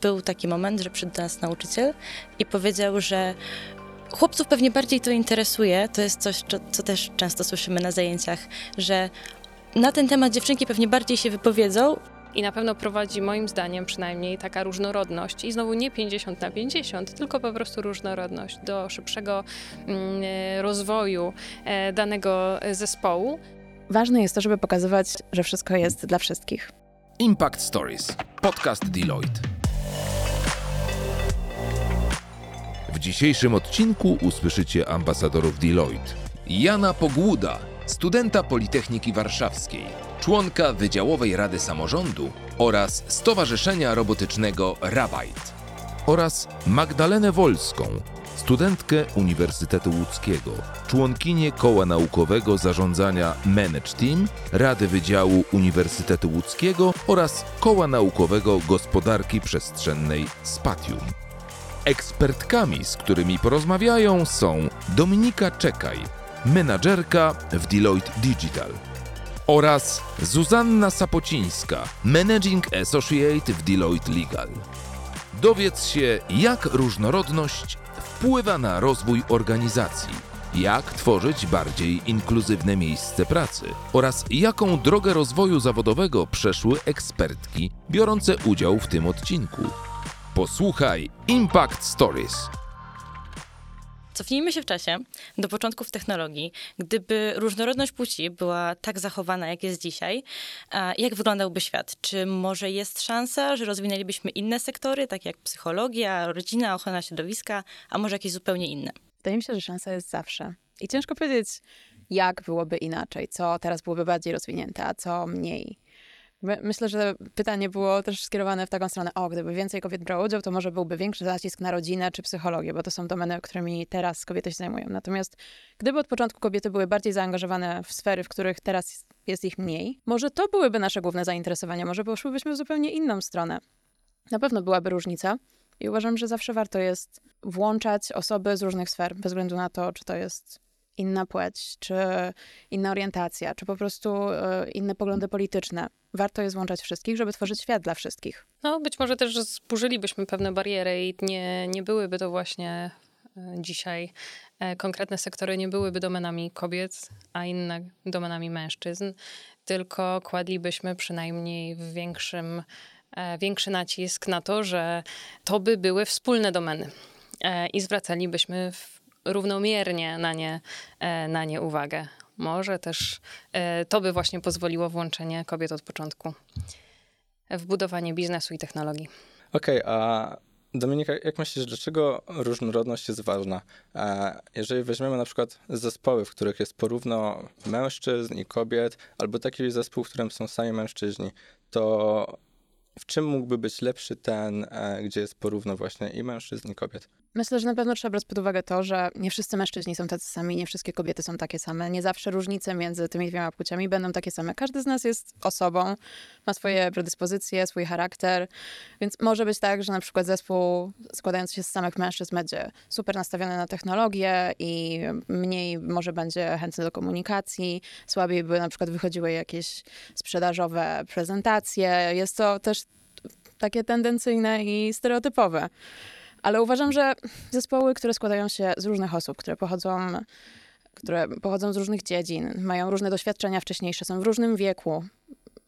był taki moment, że przyszedł do nas nauczyciel i powiedział, że chłopców pewnie bardziej to interesuje. To jest coś, co, co też często słyszymy na zajęciach, że na ten temat dziewczynki pewnie bardziej się wypowiedzą, I na pewno prowadzi moim zdaniem przynajmniej taka różnorodność i znowu nie 50 na 50, tylko po prostu różnorodność do szybszego mm, e, rozwoju e, danego zespołu. Ważne jest to, żeby pokazywać, że wszystko jest dla wszystkich. Impact Stories. Podcast Deloitte. W dzisiejszym odcinku usłyszycie ambasadorów Deloitte. Jana Pogłuda, studenta Politechniki Warszawskiej, członka Wydziałowej Rady Samorządu oraz Stowarzyszenia Robotycznego Rabajt. Oraz Magdalenę Wolską, studentkę Uniwersytetu Łódzkiego, członkinię Koła Naukowego Zarządzania Manage Team, Rady Wydziału Uniwersytetu Łódzkiego oraz Koła Naukowego Gospodarki Przestrzennej Spatium. Ekspertkami, z którymi porozmawiają są Dominika Czekaj, menadżerka w Deloitte Digital oraz Zuzanna Sapocińska, Managing Associate w Deloitte Legal. Dowiedz się, jak różnorodność wpływa na rozwój organizacji, jak tworzyć bardziej inkluzywne miejsce pracy oraz jaką drogę rozwoju zawodowego przeszły ekspertki biorące udział w tym odcinku. Posłuchaj Impact Stories. Cofnijmy się w czasie do początków technologii. Gdyby różnorodność płci była tak zachowana, jak jest dzisiaj, jak wyglądałby świat? Czy może jest szansa, że rozwinęlibyśmy inne sektory, takie jak psychologia, rodzina, ochrona środowiska, a może jakieś zupełnie inne? Wydaje mi się, że szansa jest zawsze. I ciężko powiedzieć, jak byłoby inaczej, co teraz byłoby bardziej rozwinięte, a co mniej. My, myślę, że pytanie było też skierowane w taką stronę, o, gdyby więcej kobiet brało udział, to może byłby większy nacisk na rodzinę czy psychologię, bo to są domeny, którymi teraz kobiety się zajmują. Natomiast gdyby od początku kobiety były bardziej zaangażowane w sfery, w których teraz jest ich mniej, może to byłyby nasze główne zainteresowania, może poszłybyśmy w zupełnie inną stronę. Na pewno byłaby różnica. I uważam, że zawsze warto jest włączać osoby z różnych sfer, bez względu na to, czy to jest inna płeć, czy inna orientacja, czy po prostu e, inne poglądy polityczne. Warto jest włączać wszystkich, żeby tworzyć świat dla wszystkich. No, być może też zburzylibyśmy pewne bariery i nie, nie byłyby to właśnie e, dzisiaj e, konkretne sektory nie byłyby domenami kobiet, a inne domenami mężczyzn, tylko kładlibyśmy przynajmniej w większym, większy nacisk na to, że to by były wspólne domeny i zwracalibyśmy w, równomiernie na nie, e, na nie uwagę. Może też e, to by właśnie pozwoliło włączenie kobiet od początku w budowanie biznesu i technologii. Okej, a Dominika, jak myślisz, dlaczego różnorodność jest ważna? E, Jeżeli weźmiemy na przykład zespoły, w których jest porówno mężczyzn i kobiet, albo taki zespół, w którym są sami mężczyźni, to w czym mógłby być lepszy ten, gdzie jest porówno właśnie i mężczyzn i kobiet? Myślę, że na pewno trzeba brać pod uwagę to, że nie wszyscy mężczyźni są tacy sami, nie wszystkie kobiety są takie same. Nie zawsze różnice między tymi dwiema płciami będą takie same. Każdy z nas jest osobą, ma swoje predyspozycje, swój charakter, więc może być tak, że na przykład zespół składający się z samych mężczyzn będzie super nastawiony na technologię i mniej może będzie chętny do komunikacji, słabiej by na przykład wychodziły jakieś sprzedażowe prezentacje. Jest to też takie tendencyjne i stereotypowe. Ale uważam, że zespoły, które składają się z różnych osób, które pochodzą, które pochodzą z różnych dziedzin, mają różne doświadczenia wcześniejsze, są w różnym wieku,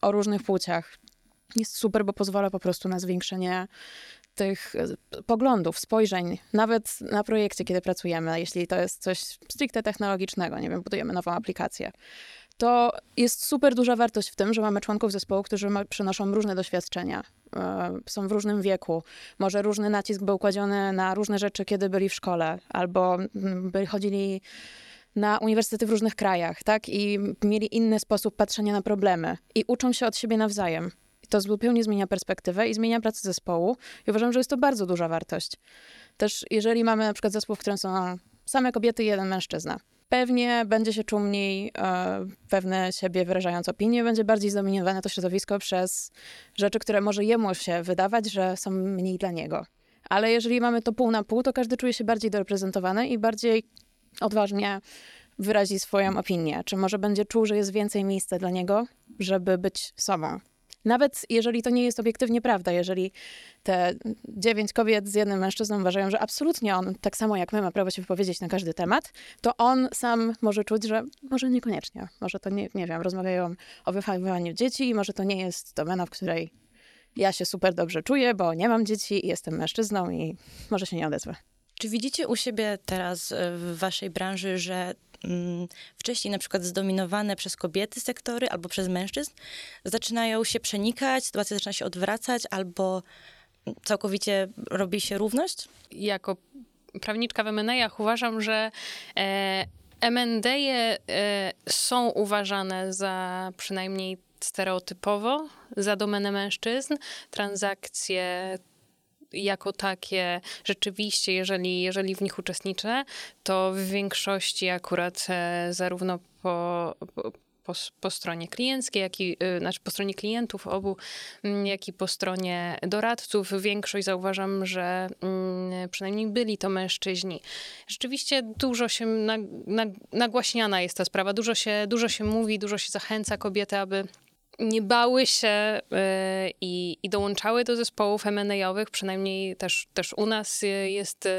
o różnych płciach, jest super, bo pozwala po prostu na zwiększenie tych e, poglądów, spojrzeń, nawet na projekcie, kiedy pracujemy, jeśli to jest coś stricte technologicznego, nie wiem, budujemy nową aplikację, to jest super duża wartość w tym, że mamy członków zespołu, którzy ma, przynoszą różne doświadczenia, e, są w różnym wieku. Może różny nacisk był kładziony na różne rzeczy, kiedy byli w szkole, albo mm, byli, chodzili na uniwersytety w różnych krajach, tak? I mieli inny sposób patrzenia na problemy i uczą się od siebie nawzajem. I to zupełnie zmienia perspektywę i zmienia pracę zespołu. I uważam, że jest to bardzo duża wartość. Też jeżeli mamy na przykład zespół, w którym są same kobiety i jeden mężczyzna, pewnie będzie się czuł mniej e, pewne siebie wyrażając opinie, będzie bardziej zdominowane to środowisko przez rzeczy, które może jemu się wydawać, że są mniej dla niego. Ale jeżeli mamy to pół na pół, to każdy czuje się bardziej doreprezentowany i bardziej odważnie wyrazi swoją opinię. Czy może będzie czuł, że jest więcej miejsca dla niego, żeby być sobą. Nawet jeżeli to nie jest obiektywnie prawda, jeżeli te dziewięć kobiet z jednym mężczyzną uważają, że absolutnie on, tak samo jak my, ma prawo się wypowiedzieć na każdy temat, to on sam może czuć, że może niekoniecznie. Może to nie, nie wiem, rozmawiają o wychowywaniu dzieci i może to nie jest domena, w której ja się super dobrze czuję, bo nie mam dzieci i jestem mężczyzną i może się nie odezwę. Czy widzicie u siebie teraz e, w waszej branży, że wcześniej na przykład zdominowane przez kobiety sektory albo przez mężczyzn zaczynają się przenikać, sytuacja zaczyna się odwracać albo całkowicie robi się równość? Jako prawniczka w M&A'ach uważam, że e, M&A'e e, są uważane za przynajmniej stereotypowo za domenę mężczyzn. Transakcje jako takie, rzeczywiście, jeżeli, jeżeli w nich uczestniczę, to w większości akurat e, zarówno po, po, po, po stronie klienckiej, jak i, y, znaczy po stronie klientów obu, mm, jak i po stronie doradców, większość zauważam, że mm, przynajmniej byli to mężczyźni. Rzeczywiście dużo się nag, nagłaśniana jest ta sprawa, dużo się, dużo się mówi, dużo się zachęca kobiety, aby nie bały się y, i, i dołączały do zespołów M&A-owych, przynajmniej też, też u nas jest, y,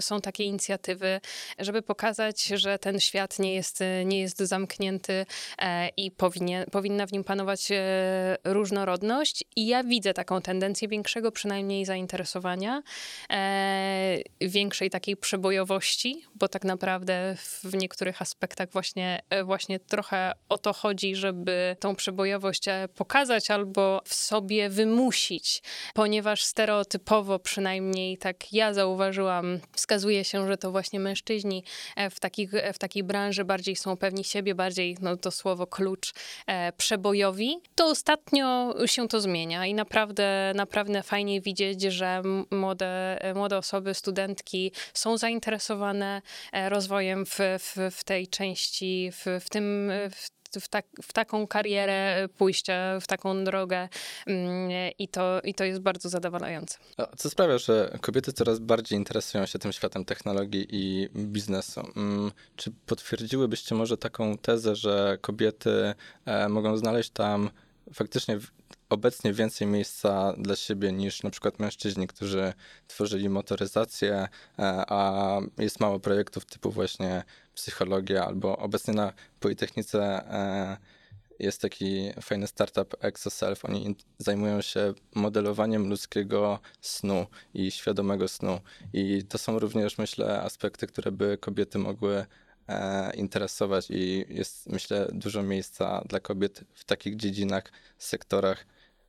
są takie inicjatywy, żeby pokazać, że ten świat nie jest, nie jest zamknięty e, i powinien, powinna w nim panować e, różnorodność. I ja widzę taką tendencję większego przynajmniej zainteresowania, e, większej takiej przebojowości, bo tak naprawdę w niektórych aspektach właśnie, właśnie trochę o to chodzi, żeby tą przebojowość pokazać albo w sobie wymusić, ponieważ stereotypowo, przynajmniej tak ja zauważyłam, wskazuje się, że to właśnie mężczyźni e, w, takich, e, w takiej branży bardziej są pewni siebie, bardziej, no to słowo klucz, e, przebojowi. To ostatnio się to zmienia i naprawdę, naprawdę fajnie widzieć, że młode, młode osoby, studentki są zainteresowane rozwojem w, w, w tej części, w, w tym, w w, tak, w taką karierę pójścia, w taką drogę mm, i to, i to jest bardzo zadowalające. Co sprawia, że kobiety coraz bardziej interesują się tym światem technologii i biznesu? Mm, czy potwierdziłybyście może taką tezę, że kobiety e, mogą znaleźć tam faktycznie obecnie więcej miejsca dla siebie niż na przykład mężczyźni, którzy tworzyli motoryzację, e, a jest mało projektów typu właśnie psychologia, albo obecnie na Politechnice e, jest taki fajny startup ExoSelf. Oni zajmują się modelowaniem ludzkiego snu i świadomego snu. I to są również, myślę, aspekty, które by kobiety mogły e, interesować i jest, myślę, dużo miejsca dla kobiet w takich dziedzinach, sektorach.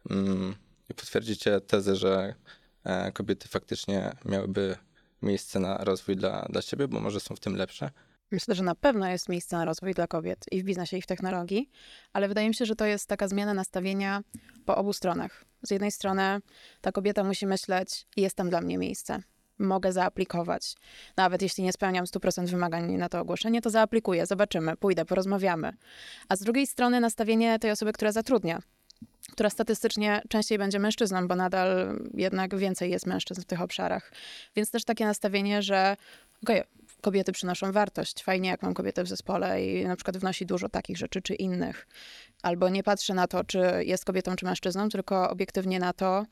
Mm, I potwierdzicie tezę, że e, kobiety faktycznie miałyby miejsce na rozwój dla, dla siebie, bo może są w tym lepsze. Myślę, że na pewno jest miejsce na rozwój dla kobiet i w biznesie, i w technologii, ale wydaje mi się, że to jest taka zmiana nastawienia po obu stronach. Z jednej strony ta kobieta musi myśleć, jest tam dla mnie miejsce, mogę zaaplikować. Nawet jeśli nie spełniam 100% wymagań na to ogłoszenie, to zaaplikuję, zobaczymy, pójdę, porozmawiamy. A z drugiej strony nastawienie tej osoby, która zatrudnia, która statystycznie częściej będzie mężczyzną, bo nadal jednak więcej jest mężczyzn w tych obszarach. Więc też takie nastawienie, że okej, okay, kobiety przynoszą wartość. Fajnie, jak mam kobietę w zespole i na przykład wnosi dużo takich rzeczy czy innych. Albo nie patrzę na to, czy jest kobietą czy mężczyzną, tylko obiektywnie na to,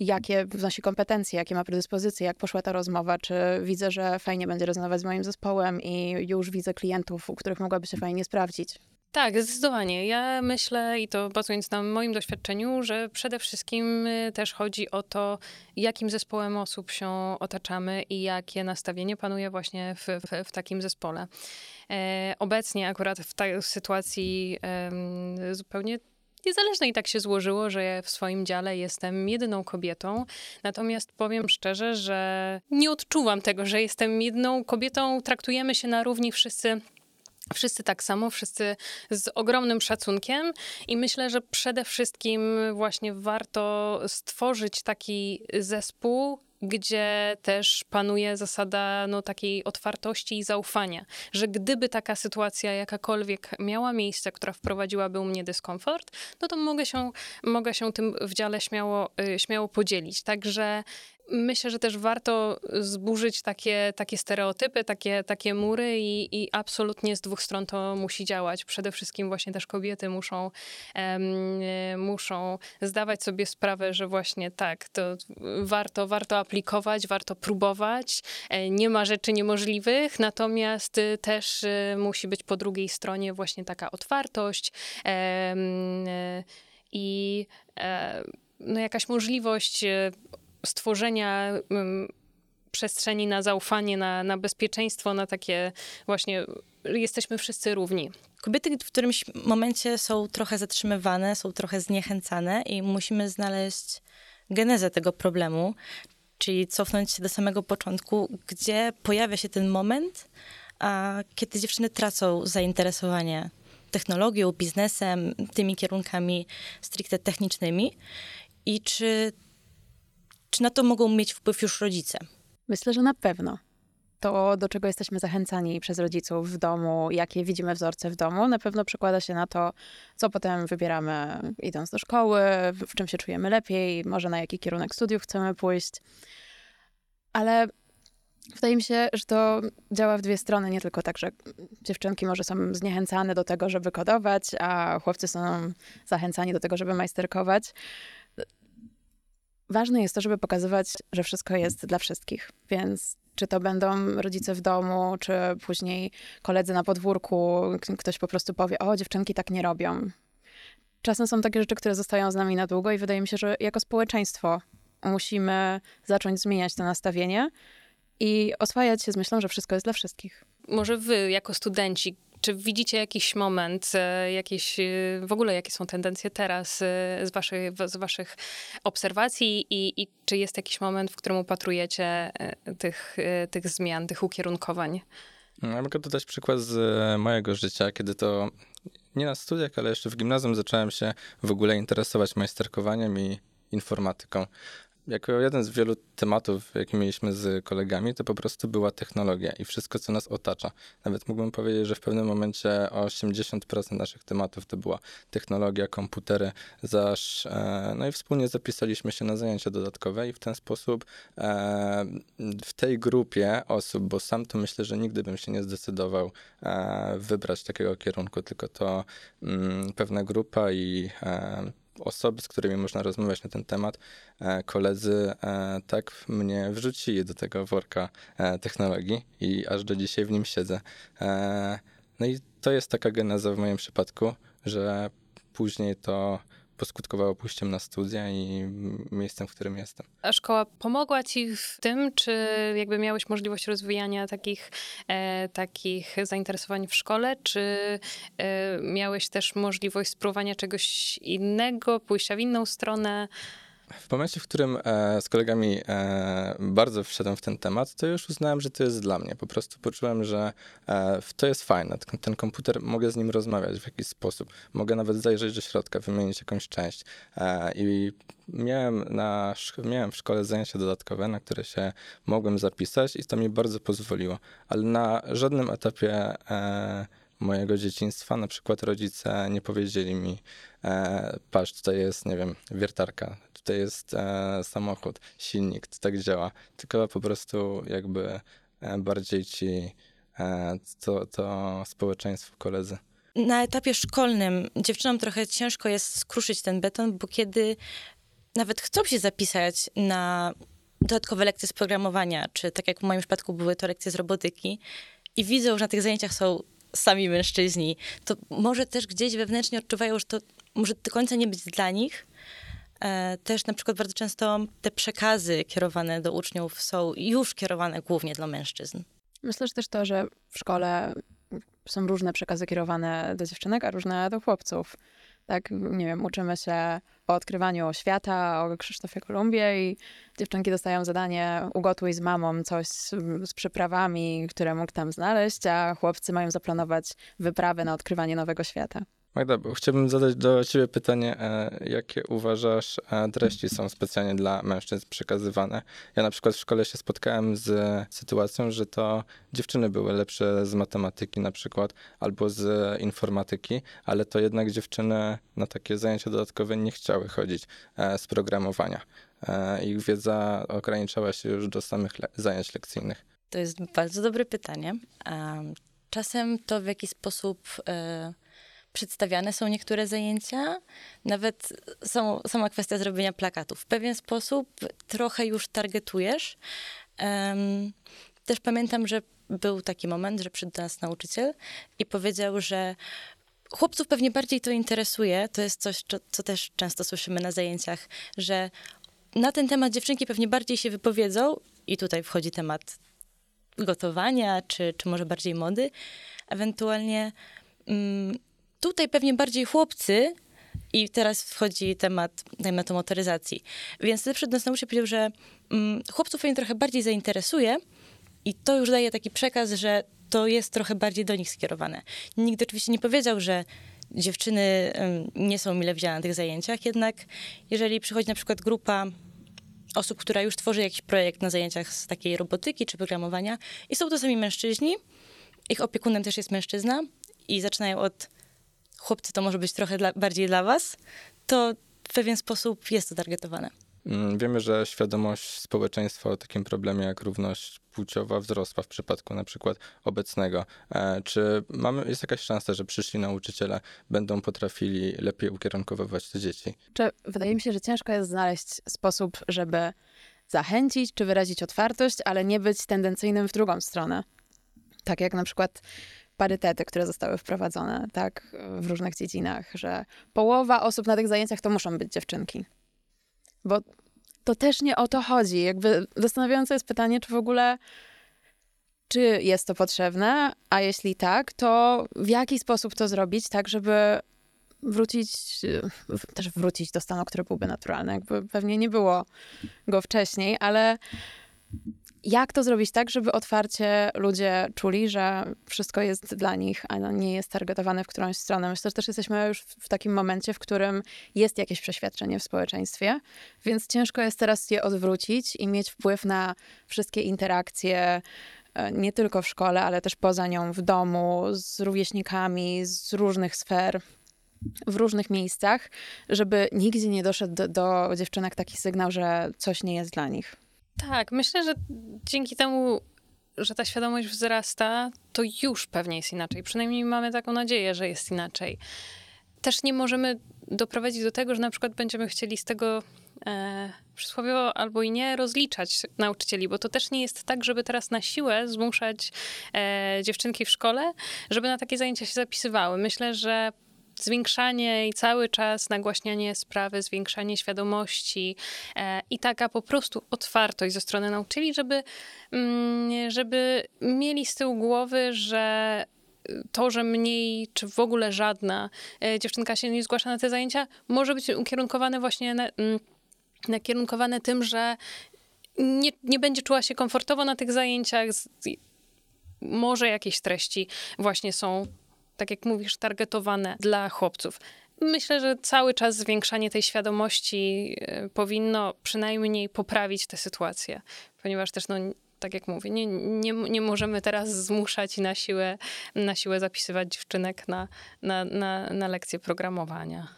jakie wnosi kompetencje, jakie ma predyspozycje, jak poszła ta rozmowa, czy widzę, że fajnie będzie rozmawiać z moim zespołem i już widzę klientów, u których mogłaby się fajnie sprawdzić. Tak, zdecydowanie. Ja myślę, i to bazując na moim doświadczeniu, że przede wszystkim y, też chodzi o to, jakim zespołem osób się otaczamy i jakie nastawienie panuje właśnie w, w, w takim zespole. E, obecnie akurat w tej sytuacji e, zupełnie niezależnej tak się złożyło, że w swoim dziale jestem jedyną kobietą. Natomiast powiem szczerze, że nie odczuwam tego, że jestem jedną kobietą. Traktujemy się na równi wszyscy Wszyscy tak samo, wszyscy z ogromnym szacunkiem i myślę, że przede wszystkim właśnie warto stworzyć taki zespół, gdzie też panuje zasada no, takiej otwartości i zaufania, że gdyby taka sytuacja jakakolwiek miała miejsce, która wprowadziłaby u mnie dyskomfort, no to mogę się, mogę się tym w dziale śmiało, y, śmiało podzielić. Także Myślę, że też warto zburzyć takie, takie stereotypy, takie, takie mury i, i absolutnie z dwóch stron to musi działać. Przede wszystkim właśnie też kobiety muszą, e, muszą zdawać sobie sprawę, że właśnie tak, to warto, warto aplikować, warto próbować. E, Nie ma rzeczy niemożliwych, natomiast y, też y, musi być po drugiej stronie właśnie taka otwartość e, i e, no jakaś możliwość stworzenia mm, przestrzeni na zaufanie, na, na bezpieczeństwo, na takie właśnie jesteśmy wszyscy równi. Kobiety w którymś momencie są trochę zatrzymywane, są trochę zniechęcane i musimy znaleźć genezę tego problemu, czyli cofnąć się do samego początku, gdzie pojawia się ten moment, a kiedy dziewczyny tracą zainteresowanie technologią, biznesem, tymi kierunkami stricte technicznymi i czy, czy na to mogą mieć wpływ już rodzice. Myślę, że na pewno. To, do czego jesteśmy zachęcani przez rodziców w domu, jakie widzimy wzorce w domu, na pewno przekłada się na to, co potem wybieramy idąc do szkoły, w, czym się czujemy lepiej, może na jaki kierunek studiów chcemy pójść. Ale wydaje mi się, że to działa w dwie strony, nie tylko tak, że dziewczynki może są zniechęcane do tego, żeby kodować, a chłopcy są zachęcani do tego, żeby majsterkować. Ważne jest to, żeby pokazywać, że wszystko jest dla wszystkich, więc czy to będą rodzice w domu, czy później koledzy na podwórku, ktoś po prostu powie, o, dziewczynki tak nie robią. Czasem są takie rzeczy, które zostają z nami na długo i wydaje mi się, że jako społeczeństwo musimy zacząć zmieniać to nastawienie i oswajać się z myślą, że wszystko jest dla wszystkich. Może wy, jako studenci, czy widzicie jakiś moment, e, jakieś, e, w ogóle jakie są tendencje teraz e, z waszych, z waszych obserwacji i, i czy jest jakiś moment, w którym upatrujecie tych, tych zmian, tych ukierunkowań? Ja mogę dodać przykład z mojego życia, kiedy to nie na studiach, ale jeszcze w gimnazjum zacząłem się w ogóle interesować majsterkowaniem i informatyką. Jako jeden z wielu tematów, jakie mieliśmy z kolegami, to po prostu była technologia i wszystko, co nas otacza. Nawet mógłbym powiedzieć, że w pewnym momencie 80% naszych tematów to była technologia, komputery, zaś e, no i wspólnie zapisaliśmy się na zajęcia dodatkowe i w ten sposób e, w tej grupie osób, bo sam to myślę, że nigdy bym się nie zdecydował e, wybrać takiego kierunku, tylko to mm, pewna grupa i osoby, z którymi można rozmawiać na ten temat, e, koledzy e, tak mnie wrzucili do tego worka e, technologii i aż do dzisiaj w nim siedzę. No i to jest taka geneza w moim przypadku, że później to poskutkowało pójściem na studia i miejscem, w którym jestem. A szkoła pomogła ci w tym, czy jakby miałeś możliwość rozwijania takich, e, takich zainteresowań w szkole, czy e, miałeś też możliwość spróbowania czegoś innego, pójścia w inną stronę? W momencie, w którym e, z kolegami e, bardzo wszedłem w ten temat, to już uznałem, że to jest dla mnie. Po prostu poczułem, że e, to jest fajne. Ten, ten komputer, mogę z nim rozmawiać w jakiś sposób. Mogę nawet zajrzeć do środka, wymienić jakąś część. E, I miałem, na, miałem w szkole zajęcia dodatkowe, na które się mogłem zapisać i to mi bardzo pozwoliło. Ale na żadnym etapie e, mojego dzieciństwa, na przykład rodzice nie powiedzieli mi, e, patrz, tutaj jest, nie wiem, wiertarka, tutaj jest e, samochód, silnik, to tak działa. Tylko po prostu jakby e, bardziej ci e, to, to społeczeństwo, koledzy. Na etapie szkolnym dziewczynom trochę ciężko jest skruszyć ten beton, bo kiedy nawet chcą się zapisać na dodatkowe lekcje z programowania, czy tak jak w moim przypadku były to lekcje z robotyki i widzą, że na tych zajęciach są sami mężczyźni, to może też gdzieś wewnętrznie odczuwają, że to może do końca nie być dla nich. E, Też na przykład bardzo często te przekazy kierowane do uczniów są już kierowane głównie dla mężczyzn. Myślę, że też to, że w szkole są różne przekazy kierowane do dziewczynek, a różne do chłopców. Tak, nie wiem, uczymy się o odkrywaniu świata, o Krzysztofie Kolumbie i dziewczynki dostają zadanie ugotuj z mamą coś z, z przyprawami, które mógł tam znaleźć, a chłopcy mają zaplanować wyprawę na odkrywanie nowego świata. Magda, chciałbym zadać do ciebie pytanie, e, jakie uważasz e, treści są specjalnie dla mężczyzn przekazywane? Ja na przykład w szkole się spotkałem z sytuacją, że to dziewczyny były lepsze z matematyki na przykład, albo z informatyki, ale to jednak dziewczyny na takie zajęcia dodatkowe nie chciały chodzić e, z programowania. ich wiedza ograniczała się już do samych le- zajęć lekcyjnych? To jest bardzo dobre pytanie. Czasem to, w jaki sposób e, przedstawiane są niektóre zajęcia, nawet są, sama kwestia zrobienia plakatów. W pewien sposób trochę już targetujesz. Em, też pamiętam, że był taki moment, że przyszedł do nas nauczyciel i powiedział, że chłopców pewnie bardziej to interesuje. To jest coś, co, co też często słyszymy na zajęciach, że na ten temat dziewczynki pewnie bardziej się wypowiedzą i tutaj wchodzi temat gotowania, czy, czy może bardziej mody. Ewentualnie mm, tutaj pewnie bardziej chłopcy i teraz wchodzi temat, dajmy to, motoryzacji. Więc przed nas nauczyciel powiedział, że mm, chłopców pewnie trochę bardziej zainteresuje i to już daje taki przekaz, że to jest trochę bardziej do nich skierowane. Nikt oczywiście nie powiedział, że dziewczyny em, nie są mile widziane na tych zajęciach, jednak jeżeli przychodzi na przykład grupa osób, która już tworzy jakiś projekt na zajęciach z takiej robotyki czy programowania i są to sami mężczyźni, ich opiekunem też jest mężczyzna i zaczynają od chłopcy to może być trochę dla, bardziej dla was, to w pewien sposób jest to targetowane. Mm, Wiemy, że świadomość społeczeństwa o takim problemie jak równość płciowa wzrosła w przypadku na przykład obecnego. E, Czy mamy, jest jakaś szansa, że przyszli nauczyciele będą potrafili lepiej ukierunkowywać te dzieci? Czy wydaje mi się, że ciężko jest znaleźć sposób, żeby zachęcić czy wyrazić otwartość, ale nie być tendencyjnym w drugą stronę. Tak jak na przykład parytety, które zostały wprowadzone tak w różnych dziedzinach, że połowa osób na tych zajęciach to muszą być dziewczynki. Bo to też nie o to chodzi. Jakby zastanawiające jest pytanie, czy w ogóle czy jest to potrzebne, a jeśli tak, to w jaki sposób to zrobić, tak żeby wrócić, też wrócić do stanu, który byłby naturalny. Jakby pewnie nie było go wcześniej, ale jak to zrobić tak, żeby otwarcie ludzie czuli, że wszystko jest dla nich, a nie jest targetowane w którąś stronę. Myślę, że też jesteśmy już w w takim momencie, w którym jest jakieś przeświadczenie w społeczeństwie, więc ciężko jest teraz je odwrócić i mieć wpływ na wszystkie interakcje, e, nie tylko w szkole, ale też poza nią, w domu, z rówieśnikami, z różnych sfer w różnych miejscach, żeby nigdzie nie doszedł do, do dziewczynek taki sygnał, że coś nie jest dla nich. Tak, myślę, że dzięki temu, że ta świadomość wzrasta, to już pewnie jest inaczej. Przynajmniej mamy taką nadzieję, że jest inaczej. Też nie możemy doprowadzić do tego, że na przykład będziemy chcieli z tego e, przysłowiowo albo i nie rozliczać nauczycieli, bo to też nie jest tak, żeby teraz na siłę zmuszać e, dziewczynki w szkole, żeby na takie zajęcia się zapisywały. Myślę, że zwiększanie i cały czas nagłaśnianie sprawy, zwiększanie świadomości e, i taka po prostu otwartość ze strony nauczycieli, żeby, mm, żeby mieli z tyłu głowy, że to, że mniej czy w ogóle żadna e, dziewczynka się nie zgłasza na te zajęcia, może być ukierunkowane właśnie na, mm, nakierunkowane tym, że nie, nie będzie czuła się komfortowo na tych zajęciach. z- Może jakieś treści właśnie są, tak jak mówisz, targetowane dla chłopców. Myślę, że cały czas zwiększanie tej świadomości e, powinno przynajmniej poprawić tę sytuację, ponieważ też, no, tak jak mówię, nie, nie, nie możemy teraz zmuszać na siłę, na siłę zapisywać dziewczynek na, na, na, na lekcje programowania.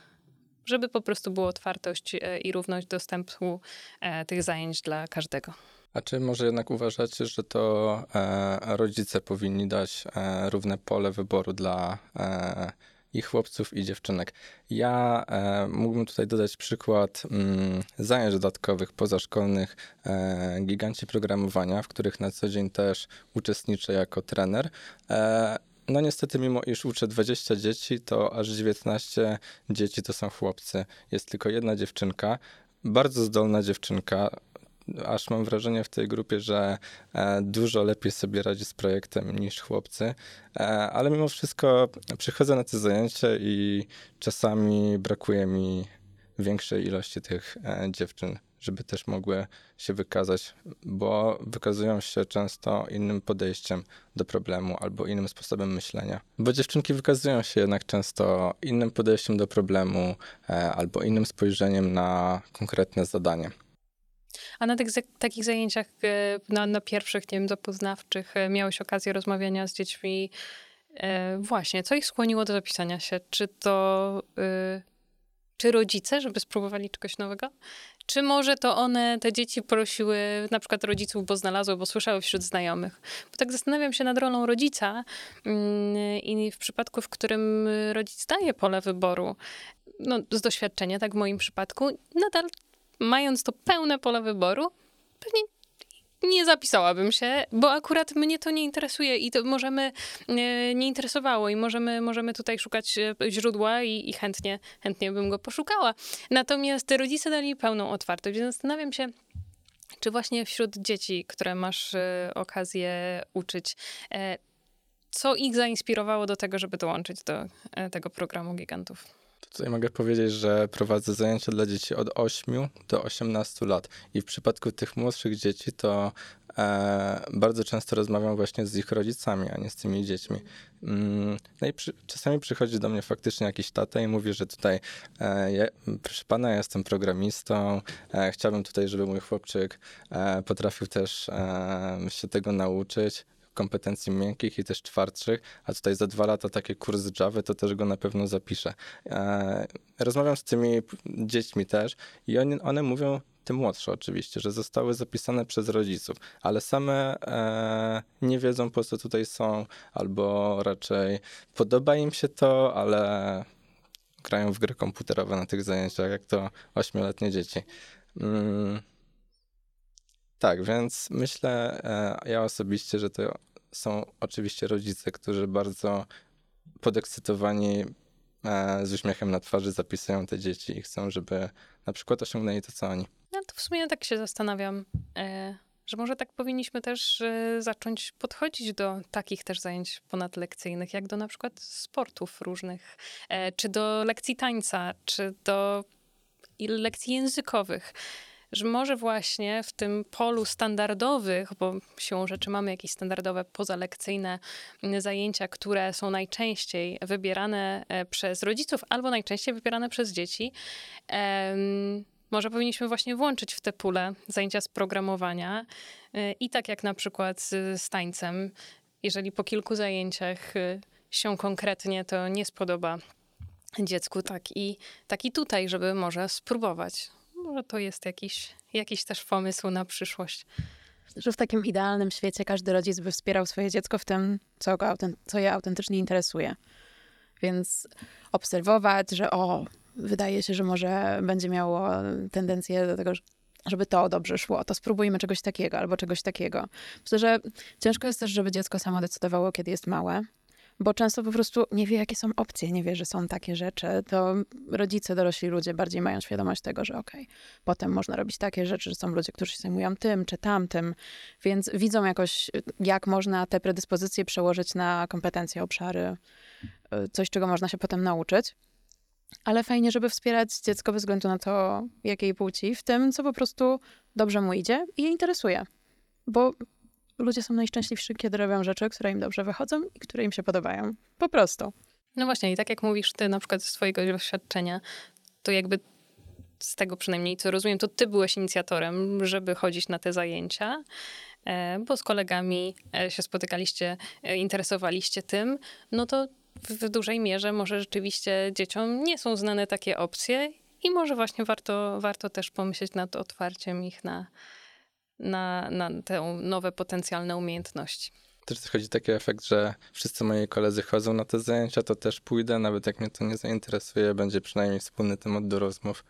Żeby po prostu była otwartość e, i równość dostępu e, tych zajęć dla każdego. A czy może jednak uważacie, że to e, rodzice powinni dać e, równe pole wyboru dla e, i chłopców, i dziewczynek? Ja e, mógłbym tutaj dodać przykład mm, zajęć dodatkowych, pozaszkolnych, e, giganci programowania, w których na co dzień też uczestniczę jako trener. E, no niestety, mimo iż uczę 20 dzieci, to aż 19 dzieci to są chłopcy. Jest tylko jedna dziewczynka, bardzo zdolna dziewczynka, aż mam wrażenie w tej grupie, że e, dużo lepiej sobie radzi z projektem niż chłopcy, e, ale mimo wszystko przychodzę na te zajęcia i czasami brakuje mi większej ilości tych e, dziewczyn, żeby też mogły się wykazać, bo wykazują się często innym podejściem do problemu albo innym sposobem myślenia. Bo dziewczynki wykazują się jednak często innym podejściem do problemu albo innym spojrzeniem na konkretne zadanie. A na tych, takich zajęciach, e, na, na pierwszych, nie wiem, zapoznawczych, e, miałeś okazję rozmawiania z dziećmi. E, właśnie, co ich skłoniło do zapisania się? Czy to, czy rodzice, żeby spróbowali czegoś nowego? Czy może to one, te dzieci prosiły na przykład rodziców, bo znalazły, bo słyszały wśród znajomych? Bo tak zastanawiam się nad rolą rodzica mm, i w przypadku, w którym rodzic daje pole wyboru, no z doświadczenia, tak w moim przypadku, nadal mając to pełne pole wyboru, pewnie nie zapisałabym się, bo akurat mnie to nie interesuje i to możemy, e, nie interesowało i możemy, możemy tutaj szukać e, źródła i, i chętnie, chętnie bym go poszukała. Natomiast rodzice dali pełną otwartość, więc zastanawiam się, czy właśnie wśród dzieci, które masz e, okazję uczyć, co ich zainspirowało do tego, żeby dołączyć do tego programu Gigantów? Tutaj mogę powiedzieć, że prowadzę zajęcia dla dzieci od 8 do 18 lat i w przypadku tych młodszych dzieci to e, bardzo często rozmawiam właśnie z ich rodzicami, a nie z tymi dziećmi. Mm, no i przy, czasami przychodzi do mnie faktycznie jakiś tata i mówi, że tutaj, e, je, proszę pana, jestem programistą, e, chciałbym tutaj, żeby mój chłopczyk e, potrafił też e, się tego nauczyć kompetencji miękkich i też twardszych, a tutaj za dwa lata taki kurs Java, to też go na pewno zapiszę. E, rozmawiam z tymi dziećmi też i oni, one mówią, te młodsze oczywiście, że zostały zapisane przez rodziców, ale same e, nie wiedzą po co tutaj są, albo raczej podoba im się to, ale grają w gry komputerowe na tych zajęciach, jak to ośmioletnie dzieci. Mm. Tak, więc myślę e, ja osobiście, że to są oczywiście rodzice, którzy bardzo podekscytowani e, z uśmiechem na twarzy zapisują te dzieci i chcą, żeby na przykład osiągnęli to, co oni. No to w sumie tak się zastanawiam, e, że może tak powinniśmy też e, zacząć podchodzić do takich też zajęć ponadlekcyjnych, jak do na przykład sportów różnych, czy do lekcji tańca, czy do lekcji językowych że może właśnie w tym polu standardowych, bo siłą rzeczy mamy jakieś standardowe pozalekcyjne zajęcia, które są najczęściej wybierane e, przez rodziców albo najczęściej wybierane przez dzieci, może powinniśmy właśnie włączyć w te pule zajęcia z programowania e, i tak jak na przykład z, tańcem, jeżeli po kilku zajęciach e, się konkretnie to nie spodoba dziecku, tak i, tak i tutaj, żeby może spróbować może to jest jakiś, jakiś też pomysł na przyszłość. Że w takim idealnym świecie każdy rodzic by wspierał swoje dziecko w tym, co, go, co je autentycznie interesuje. Więc obserwować, że o, wydaje się, że może będzie miało tendencję do tego, żeby to dobrze szło, to spróbujmy czegoś takiego albo czegoś takiego. Myślę, że ciężko jest też, żeby dziecko samo decydowało, kiedy jest małe, bo często po prostu nie wie, jakie są opcje, nie wie, że są takie rzeczy, to rodzice, dorośli ludzie bardziej mają świadomość tego, że okej, okay, potem można robić takie rzeczy, że są ludzie, którzy się zajmują tym czy tamtym, więc widzą jakoś, jak można te predyspozycje przełożyć na kompetencje, obszary, y, coś, czego można się potem nauczyć. Ale fajnie, żeby wspierać dziecko bez względu na to, jakiej płci, w tym, co po prostu dobrze mu idzie i je interesuje. Bo ludzie są najszczęśliwsi, kiedy robią rzeczy, które im dobrze wychodzą i które im się podobają. Po prostu. No właśnie, i tak jak mówisz ty na przykład ze swojego doświadczenia, to jakby z tego przynajmniej, co rozumiem, to ty byłeś inicjatorem, żeby chodzić na te zajęcia, e, bo z kolegami e, się spotykaliście, e, interesowaliście tym, no to w dużej mierze może rzeczywiście dzieciom nie są znane takie opcje i może właśnie warto, warto też pomyśleć nad otwarciem ich na, na, na te nowe potencjalne umiejętności. Też chodzi taki efekt, że wszyscy moi koledzy chodzą na te zajęcia, to też pójdę, nawet jak mnie to nie zainteresuje, będzie przynajmniej wspólny temat do rozmów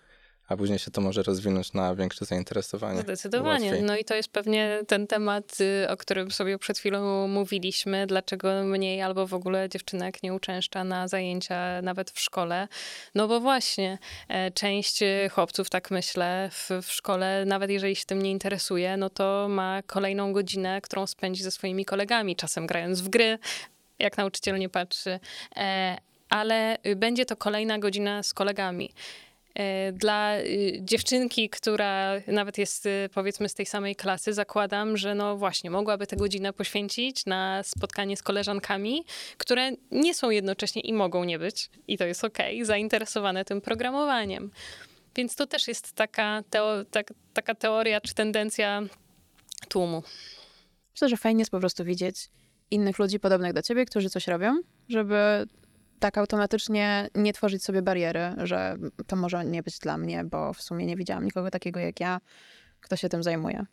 a później się to może rozwinąć na większe zainteresowanie. Zdecydowanie. Łatwiej. No i to jest pewnie ten temat, y, o którym sobie przed chwilą mówiliśmy, dlaczego mniej albo w ogóle dziewczynek nie uczęszcza na zajęcia nawet w szkole. No bo właśnie, e, część chłopców, tak myślę, w, w szkole, nawet jeżeli się tym nie interesuje, no to ma kolejną godzinę, którą spędzi ze swoimi kolegami, czasem grając w gry, jak nauczyciel nie patrzy e, ale będzie to kolejna godzina z kolegami. E, dla y, dziewczynki, która nawet jest y, powiedzmy z tej samej klasy, zakładam, że no właśnie mogłaby tę godzinę poświęcić na spotkanie z koleżankami, które nie są jednocześnie i mogą nie być, i to jest okej, okay, zainteresowane tym programowaniem. Więc to też jest taka, teo, tak, taka teoria czy tendencja tłumu. Myślę, że fajnie jest po prostu widzieć innych ludzi podobnych do ciebie, którzy coś robią, żeby tak automatycznie nie tworzyć sobie bariery, że to może nie być dla mnie, bo w sumie nie widziałam nikogo takiego jak ja, kto się tym zajmuje.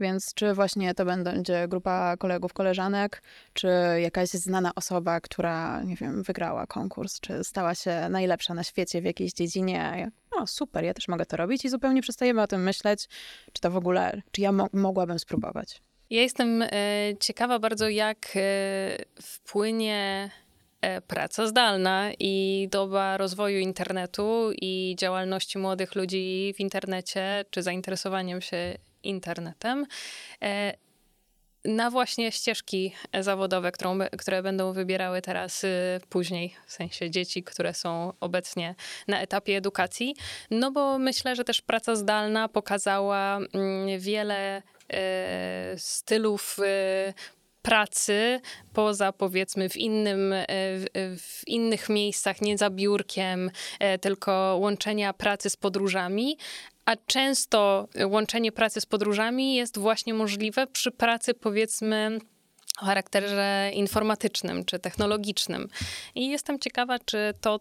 Więc czy właśnie to będzie grupa kolegów, koleżanek, czy jakaś znana osoba, która, nie wiem, wygrała konkurs, czy stała się najlepsza na świecie w jakiejś dziedzinie. No super, ja też mogę to robić i zupełnie przestajemy o tym myśleć, czy to w ogóle, czy ja mo mogłabym spróbować. Ja jestem e, ciekawa bardzo, jak e, wpłynie praca zdalna i doba rozwoju internetu i działalności młodych ludzi w internecie, czy zainteresowaniem się internetem e, na właśnie ścieżki zawodowe, którą, które będą wybierały teraz y, później, w sensie dzieci, które są obecnie na etapie edukacji. No bo myślę, że też praca zdalna pokazała mm, wiele e, stylów e, pracy poza powiedzmy w, innym, w innych miejscach, nie za biurkiem, tylko łączenia pracy z podróżami, a często łączenie pracy z podróżami jest właśnie możliwe przy pracy, powiedzmy, o charakterze informatycznym czy technologicznym. I jestem ciekawa, czy to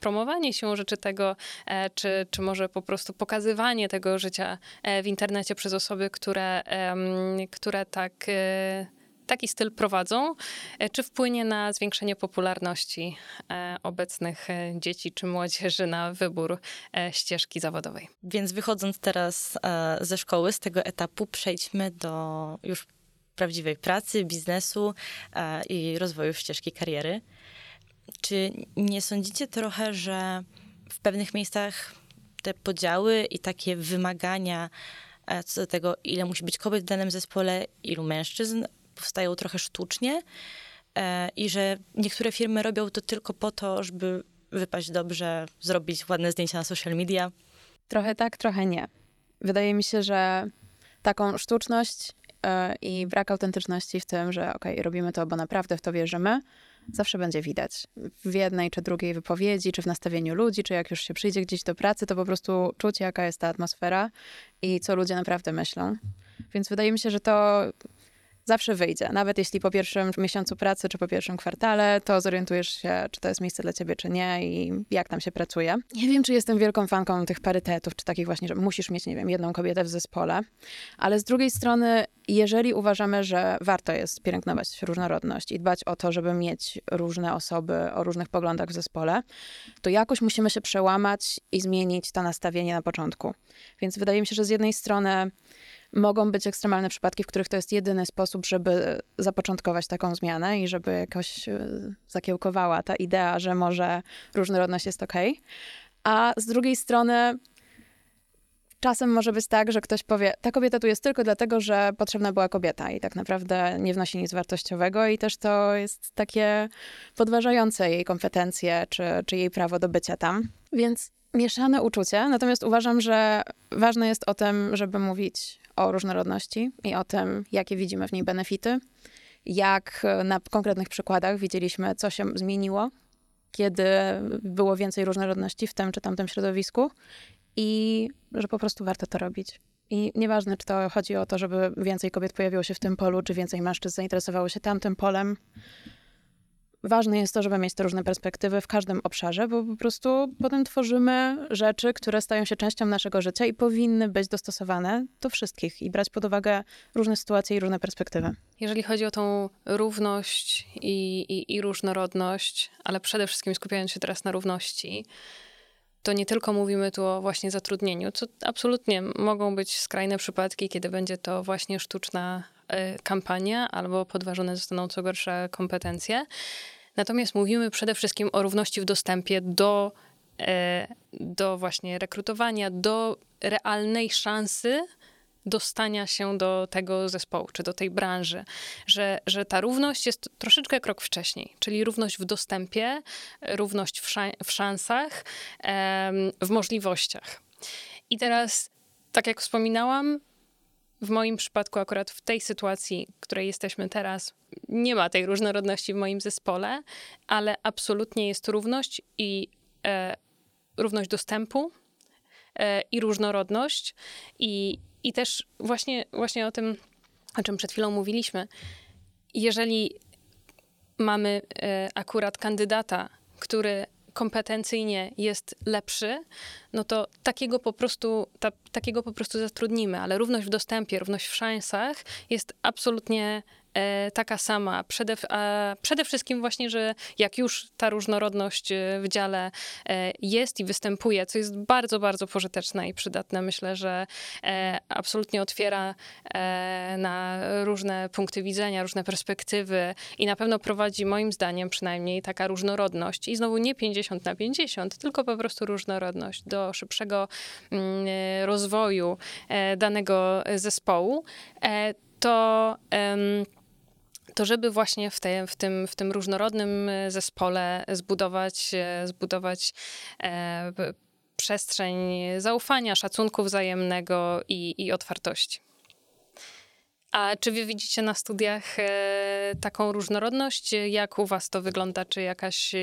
promowanie się rzeczy tego, e, czy, czy może po prostu pokazywanie tego życia e, w internecie przez osoby, które, które tak e, taki styl prowadzą, e, czy wpłynie na zwiększenie popularności e, obecnych e, dzieci czy młodzieży na wybór ścieżki zawodowej. Więc wychodząc teraz ze szkoły, z tego etapu, przejdźmy do już prawdziwej pracy, biznesu i rozwoju ścieżki kariery. Czy nie sądzicie trochę, że w pewnych miejscach te podziały i takie wymagania co do tego, ile musi być kobiet w danym zespole, ilu mężczyzn, powstają trochę sztucznie e, i że niektóre firmy robią to tylko po to, żeby wypaść dobrze, zrobić ładne zdjęcia na social media. Trochę tak, trochę nie. Wydaje mi się, że taką sztuczność e, i brak autentyczności w tym, że okej, okay, robimy to, bo naprawdę w to wierzymy, zawsze będzie widać. W jednej czy drugiej wypowiedzi, czy w nastawieniu ludzi, czy jak już się przyjdzie gdzieś do pracy, to po prostu czuć, jaka jest ta atmosfera i co ludzie naprawdę myślą. Więc wydaje mi się, że to zawsze wyjdzie. Nawet jeśli po pierwszym miesiącu pracy, czy po pierwszym kwartale, to zorientujesz się, czy to jest miejsce dla ciebie, czy nie i jak tam się pracuje. Nie wiem, czy jestem wielką fanką tych parytetów, czy takich właśnie, że musisz mieć, nie wiem, jedną kobietę w zespole, ale z drugiej strony, jeżeli uważamy, że warto jest pielęgnować różnorodność i dbać o to, żeby mieć różne osoby o różnych poglądach w zespole, to jakoś musimy się przełamać i zmienić to nastawienie na początku. Więc wydaje mi się, że z jednej strony mogą być ekstremalne przypadki, w których to jest jedyny sposób, żeby zapoczątkować taką zmianę i żeby jakoś e, zakiełkowała ta idea, że może różnorodność jest ok. A z drugiej strony czasem może być tak, że ktoś powie, ta kobieta tu jest tylko dlatego, że potrzebna była kobieta i tak naprawdę nie wnosi nic wartościowego i też to jest takie podważające jej kompetencje czy, czy jej prawo do bycia tam. Więc mieszane uczucie, natomiast uważam, że ważne jest o tym, żeby mówić o różnorodności i o tym, jakie widzimy w niej benefity, jak na konkretnych przykładach widzieliśmy, co się zmieniło, kiedy było więcej różnorodności w tym czy tamtym środowisku i że po prostu warto to robić. I nieważne, czy to chodzi o to, żeby więcej kobiet pojawiło się w tym polu, czy więcej mężczyzn zainteresowało się tamtym polem, ważne jest to, żeby mieć te różne perspektywy w każdym obszarze, bo po prostu potem tworzymy rzeczy, które stają się częścią naszego życia i powinny być dostosowane do wszystkich i brać pod uwagę różne sytuacje i różne perspektywy. Jeżeli chodzi o tą równość i, i, i różnorodność, ale przede wszystkim skupiając się teraz na równości, to nie tylko mówimy tu o właśnie zatrudnieniu, co absolutnie mogą być skrajne przypadki, kiedy będzie to właśnie sztuczna y, kampania albo podważone zostaną co gorsze kompetencje. Natomiast mówimy przede wszystkim o równości w dostępie do, e, do właśnie rekrutowania, do realnej szansy dostania się do tego zespołu, czy do tej branży, że, że ta równość jest troszeczkę krok wcześniej, czyli równość w dostępie, równość w, w szansach, w możliwościach. I teraz, tak jak wspominałam, w moim przypadku, akurat w tej sytuacji, w której jesteśmy teraz, nie ma tej różnorodności w moim zespole, ale absolutnie jest równość i e, równość dostępu e, i różnorodność. I, i też właśnie, właśnie o tym, o czym przed chwilą mówiliśmy. Jeżeli mamy e, akurat kandydata, który kompetencyjnie jest lepszy, no to takiego po prostu, ta, takiego po prostu zatrudnimy, ale równość w dostępie, równość w szansach jest absolutnie taka sama. Przede, przede wszystkim właśnie, że jak już ta różnorodność e, w dziale e, jest i występuje, co jest bardzo, bardzo pożyteczne i przydatne, myślę, że e, absolutnie otwiera e, na różne punkty widzenia, różne perspektywy i na pewno prowadzi, moim zdaniem przynajmniej, taka różnorodność i znowu nie 50 na 50, tylko po prostu różnorodność do szybszego mm, e, rozwoju e, danego zespołu, e, to em, to żeby właśnie w, te, w, tym, w tym różnorodnym e, zespole zbudować, e, zbudować e, przestrzeń zaufania, szacunku wzajemnego i, i otwartości. A czy wy widzicie na studiach e, taką różnorodność? Jak u was to wygląda? Czy jakaś,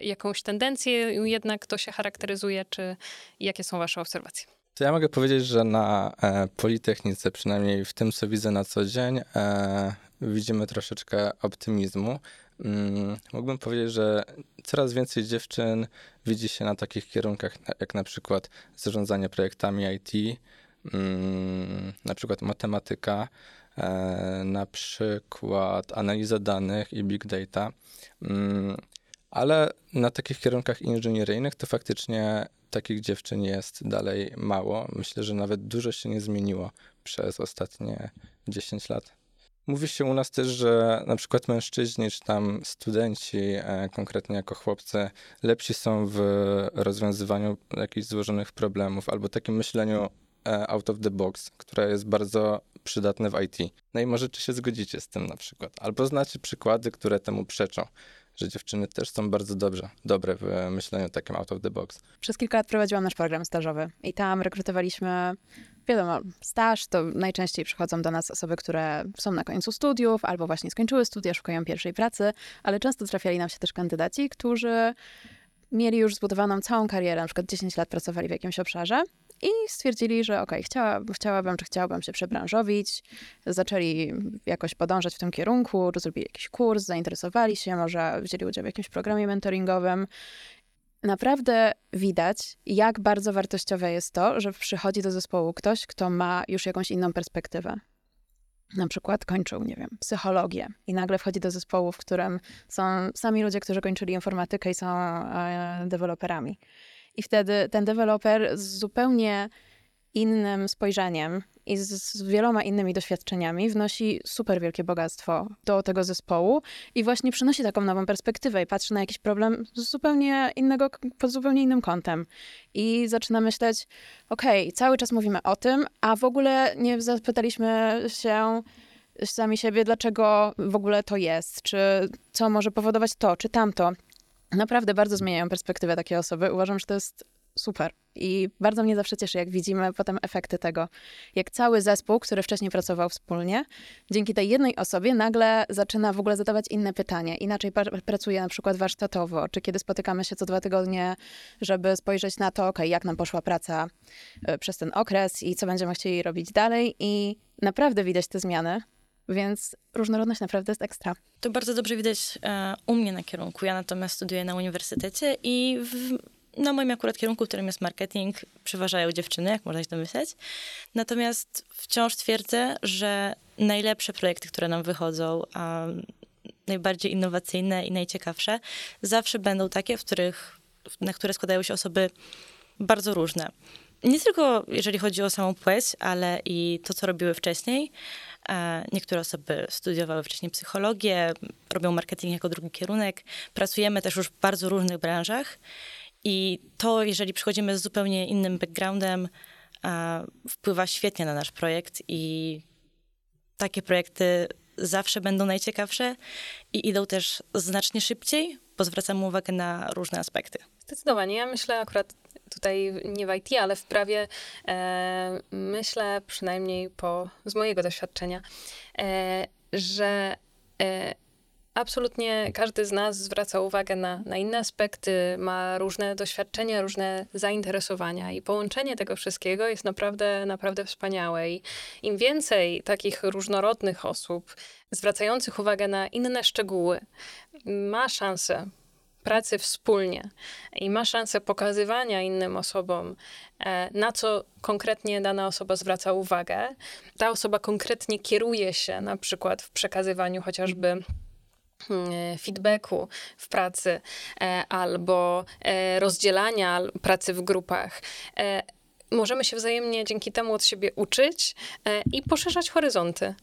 jakąś tendencję jednak to się charakteryzuje? Czy jakie są wasze obserwacje? To ja mogę powiedzieć, że na Politechnice, przynajmniej w tym, co widzę na co dzień, widzimy troszeczkę optymizmu. Mm, mógłbym powiedzieć, że coraz więcej dziewczyn widzi się na takich kierunkach, jak na przykład zarządzanie projektami IT, mm, na przykład matematyka, e, na przykład analiza danych i big data. Mm, ale na takich kierunkach inżynieryjnych to faktycznie takich dziewczyn jest dalej mało. Myślę, że nawet dużo się nie zmieniło przez ostatnie 10 lat. Mówi się u nas też, że na przykład mężczyźni, czy tam studenci, e, konkretnie jako chłopcy, lepsi są w rozwiązywaniu jakichś złożonych problemów albo takim myśleniu e, out of the box, które jest bardzo przydatne w IT. No i może czy się zgodzicie z tym na przykład, albo znacie przykłady, które temu przeczą, że dziewczyny też są bardzo dobrze, dobre w myśleniu takim out of the box. Przez kilka lat prowadziłam nasz program stażowy i tam rekrutowaliśmy, wiadomo, staż to najczęściej przychodzą do nas osoby, które są na końcu studiów albo właśnie skończyły studia, szukają pierwszej pracy, ale często trafiali nam się też kandydaci, którzy mieli już zbudowaną całą karierę, na przykład 10 lat pracowali w jakimś obszarze i stwierdzili, że okej, chciała, chciałabym, czy chciałabym się przebranżowić. Zaczęli jakoś podążać w tym kierunku, zrobili jakiś kurs, zainteresowali się, może wzięli udział w jakimś programie mentoringowym. Naprawdę widać, jak bardzo wartościowe jest to, że przychodzi do zespołu ktoś, kto ma już jakąś inną perspektywę. Na przykład kończył, nie wiem, psychologię i nagle wchodzi do zespołu, w którym są sami ludzie, którzy kończyli informatykę i są e, deweloperami. I wtedy ten deweloper zupełnie innym spojrzeniem i z, z wieloma innymi doświadczeniami wnosi super wielkie bogactwo do tego zespołu i właśnie przynosi taką nową perspektywę i patrzy na jakiś problem z zupełnie innego, pod zupełnie innym kątem. I zaczyna myśleć, okej, cały czas mówimy o tym, a w ogóle nie zapytaliśmy się sami siebie, dlaczego w ogóle to jest, czy co może powodować to, czy tamto. Naprawdę bardzo zmieniają perspektywę takie osoby. Uważam, że to jest super. I bardzo mnie zawsze cieszy, jak widzimy potem efekty tego. Jak cały zespół, który wcześniej pracował wspólnie, dzięki tej jednej osobie nagle zaczyna w ogóle zadawać inne pytania. Inaczej pracuje na przykład warsztatowo, czy kiedy spotykamy się co dwa tygodnie, żeby spojrzeć na to, ok, jak nam poszła praca y, przez ten okres i co będziemy chcieli robić dalej. I naprawdę widać te zmiany. Więc różnorodność naprawdę jest ekstra. To bardzo dobrze widać e, u mnie na kierunku. Ja natomiast studiuję na uniwersytecie i w, na moim akurat kierunku, którym jest marketing, przeważają dziewczyny, jak można się domyśleć. Natomiast wciąż twierdzę, że najlepsze projekty, które nam wychodzą, a najbardziej innowacyjne i najciekawsze, zawsze będą takie, w których, na które składają się osoby bardzo różne. Nie tylko jeżeli chodzi o samą płeć, ale i to, co robiły wcześniej. E, Niektóre osoby studiowały wcześniej psychologię, robią marketing jako drugi kierunek. Pracujemy też już w bardzo różnych branżach. I to, jeżeli przychodzimy z zupełnie innym backgroundem, wpływa świetnie na nasz projekt i takie projekty zawsze będą najciekawsze i idą też znacznie szybciej, bo zwracamy uwagę na różne aspekty. Zdecydowanie. Ja myślę akurat tutaj nie w IT, ale w prawie e, myślę przynajmniej po, z mojego doświadczenia, e, że e, Absolutnie każdy z nas zwraca uwagę na, na inne aspekty, ma różne doświadczenia, różne zainteresowania i połączenie tego wszystkiego jest naprawdę, naprawdę wspaniałe. I im więcej takich różnorodnych osób zwracających uwagę na inne szczegóły ma szansę pracy wspólnie i ma szansę pokazywania innym osobom, e, na co konkretnie dana osoba zwraca uwagę, ta osoba konkretnie kieruje się na przykład w przekazywaniu chociażby feedbacku w pracy e, albo e, rozdzielania pracy w grupach. Możemy się wzajemnie dzięki temu od siebie uczyć i poszerzać horyzonty.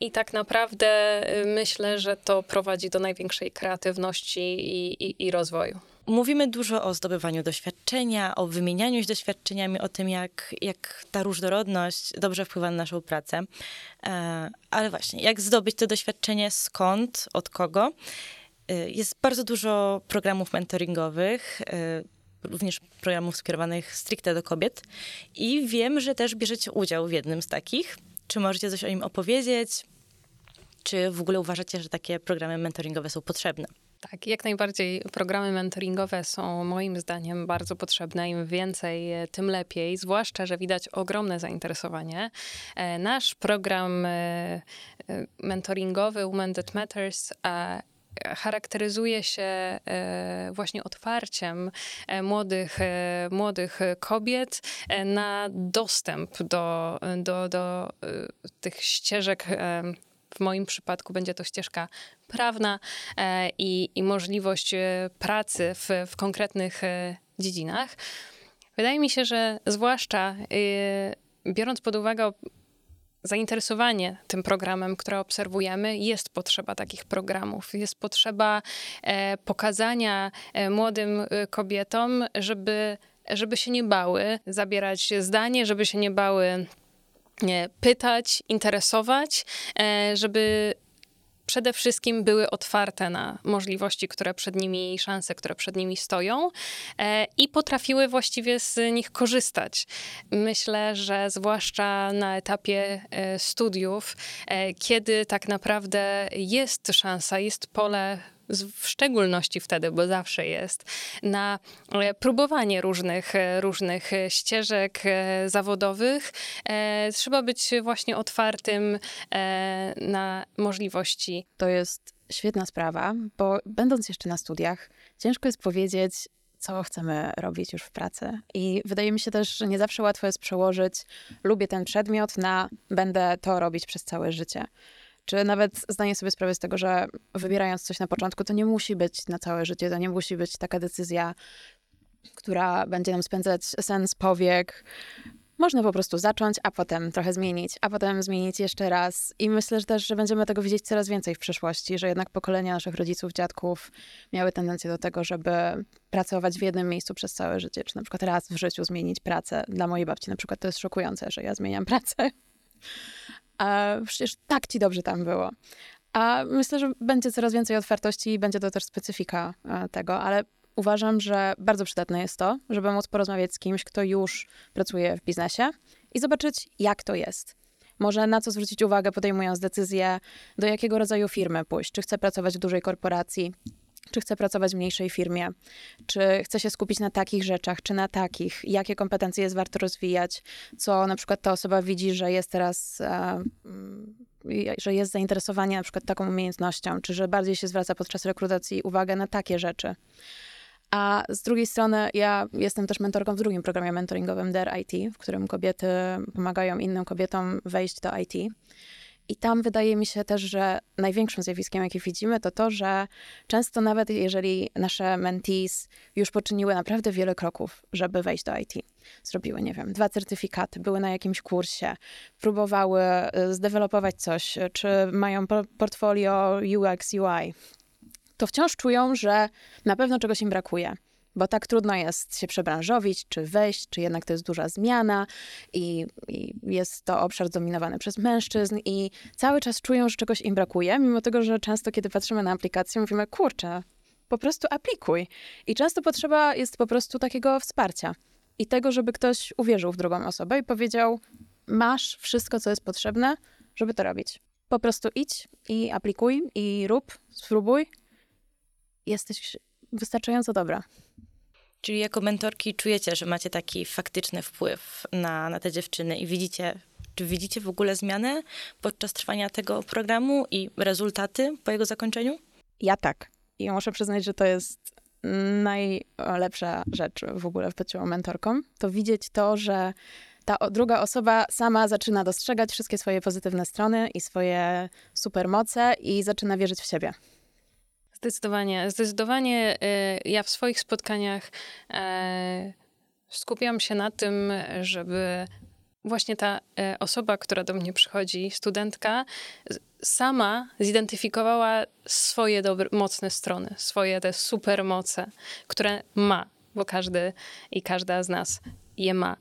I tak naprawdę myślę, że to prowadzi do największej kreatywności i, i, i rozwoju. Mówimy dużo o zdobywaniu doświadczenia, o wymienianiu się doświadczeniami, o tym, jak, jak ta różnorodność dobrze wpływa na naszą pracę. E, ale właśnie, jak zdobyć to doświadczenie, skąd, od kogo? E, jest bardzo dużo programów mentoringowych, e, również programów skierowanych stricte do kobiet. I wiem, że też bierzecie udział w jednym z takich. Czy możecie coś o nim opowiedzieć? Czy w ogóle uważacie, że takie programy mentoringowe są potrzebne? Tak, jak najbardziej programy mentoringowe są moim zdaniem bardzo potrzebne. Im więcej, tym lepiej, zwłaszcza, że widać ogromne zainteresowanie. E, nasz program e, e, mentoringowy Women That Matters charakteryzuje się właśnie otwarciem młodych, młodych kobiet na dostęp do, do, do tych ścieżek w moim przypadku będzie to ścieżka prawna e, i, i możliwość e, pracy w, w konkretnych e, dziedzinach. Wydaje mi się, że zwłaszcza biorąc pod uwagę zainteresowanie tym programem, które obserwujemy, jest potrzeba takich programów. Jest potrzeba pokazania młodym kobietom, żeby, żeby się nie bały zabierać zdanie, żeby się nie bały pytać, interesować, e, żeby przede wszystkim były otwarte na możliwości, które przed nimi, szanse, które przed nimi stoją e, i potrafiły właściwie z nich korzystać. Myślę, że zwłaszcza na etapie e, studiów, kiedy tak naprawdę jest szansa, jest pole w szczególności wtedy, bo zawsze jest, na e, próbowanie różnych, e, różnych ścieżek e, zawodowych. Trzeba być właśnie otwartym na możliwości. To jest świetna sprawa, bo będąc jeszcze na studiach, ciężko jest powiedzieć, co chcemy robić już w pracy. I wydaje mi się też, że nie zawsze łatwo jest przełożyć lubię ten przedmiot na będę to robić przez całe życie. Czy nawet zdanie sobie sprawę z tego, że wybierając coś na początku, to nie musi być na całe życie, to nie musi być taka decyzja, która będzie nam spędzać sens powiek. Można po prostu zacząć, a potem trochę zmienić, a potem zmienić jeszcze raz. I myślę że też, że będziemy tego widzieć coraz więcej w przyszłości, że jednak pokolenia naszych rodziców, dziadków miały tendencję do tego, żeby pracować w jednym miejscu przez całe życie, czy na przykład raz w życiu zmienić pracę. Dla mojej babci na przykład to jest szokujące, że ja zmieniam pracę a przecież tak ci dobrze tam było. A myślę, że będzie coraz więcej otwartości i będzie to też specyfika e, tego, ale uważam, że bardzo przydatne jest to, żeby móc porozmawiać z kimś, kto już pracuje w biznesie i zobaczyć, jak to jest. Może na co zwrócić uwagę, podejmując decyzję, do jakiego rodzaju firmy pójść. Czy chcę pracować w dużej korporacji, czy chce pracować w mniejszej firmie, czy chce się skupić na takich rzeczach, czy na takich, jakie kompetencje jest warto rozwijać, co na przykład ta osoba widzi, że jest teraz, e, mm, że jest zainteresowanie na przykład taką umiejętnością, czy że bardziej się zwraca podczas rekrutacji uwagę na takie rzeczy. A z drugiej strony, ja jestem też mentorką w drugim programie mentoringowym DER IT, w którym kobiety pomagają innym kobietom wejść do IT. I tam wydaje mi się też, że największym zjawiskiem, jakie widzimy, to to, że często nawet jeżeli nasze mentees już poczyniły naprawdę wiele kroków, żeby wejść do IT, zrobiły, nie wiem, dwa certyfikaty, były na jakimś kursie, próbowały y, zdevelopować coś, czy mają portfolio UX, UI, to wciąż czują, że na pewno czegoś im brakuje bo tak trudno jest się przebranżowić, czy wejść, czy jednak to jest duża zmiana i, i, jest to obszar zdominowany przez mężczyzn i cały czas czują, że czegoś im brakuje, mimo tego, że często kiedy patrzymy na aplikację, mówimy, kurczę, po prostu aplikuj. I często potrzeba jest po prostu takiego wsparcia i tego, żeby ktoś uwierzył w drugą osobę i powiedział, masz wszystko, co jest potrzebne, żeby to robić. Po prostu idź i aplikuj, i rób, spróbuj. Jesteś wystarczająco dobra. Czyli jako mentorki czujecie, że macie taki faktyczny wpływ na, na te dziewczyny i widzicie, czy widzicie w ogóle zmianę podczas trwania tego programu i rezultaty po jego zakończeniu? Ja tak. I muszę przyznać, że to jest najlepsza rzecz w ogóle w byciu mentorką. To widzieć to, że ta druga osoba sama zaczyna dostrzegać wszystkie swoje pozytywne strony i swoje supermoce i zaczyna wierzyć w siebie. Zdecydowanie. Zdecydowanie y, ja w swoich spotkaniach e, skupiam się na tym, żeby właśnie ta e, osoba, która do mnie przychodzi, studentka, sama zidentyfikowała swoje dobre, mocne strony, swoje te supermoce, które ma, bo każdy i każda z nas je ma.